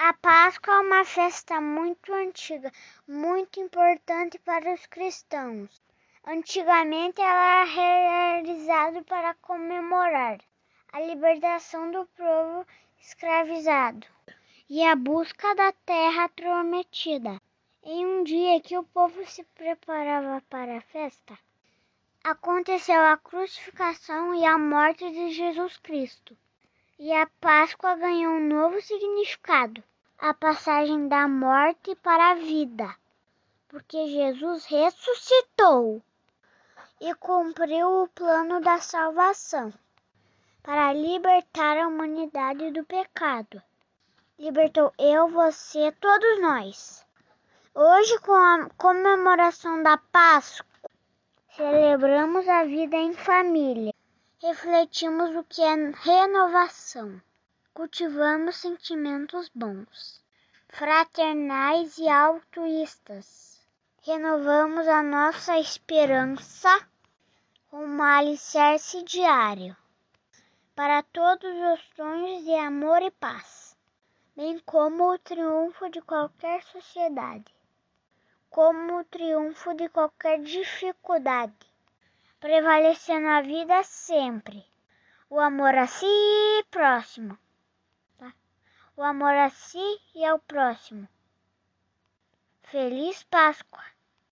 A Páscoa é uma festa muito antiga, muito importante para os cristãos. Antigamente ela era realizada para comemorar a libertação do povo escravizado e a busca da terra prometida. Em um dia que o povo se preparava para a festa, aconteceu a crucificação e a morte de Jesus Cristo. E a Páscoa ganhou um novo significado a passagem da morte para a vida, porque Jesus ressuscitou e cumpriu o plano da salvação para libertar a humanidade do pecado. Libertou eu, você, todos nós. Hoje, com a comemoração da Páscoa, celebramos a vida em família, refletimos o que é renovação cultivamos sentimentos bons, fraternais e altruístas. Renovamos a nossa esperança com um alicerce diário para todos os sonhos de amor e paz, bem como o triunfo de qualquer sociedade, como o triunfo de qualquer dificuldade, prevalecendo a vida sempre, o amor a si próximo o amor a si e ao próximo. Feliz Páscoa!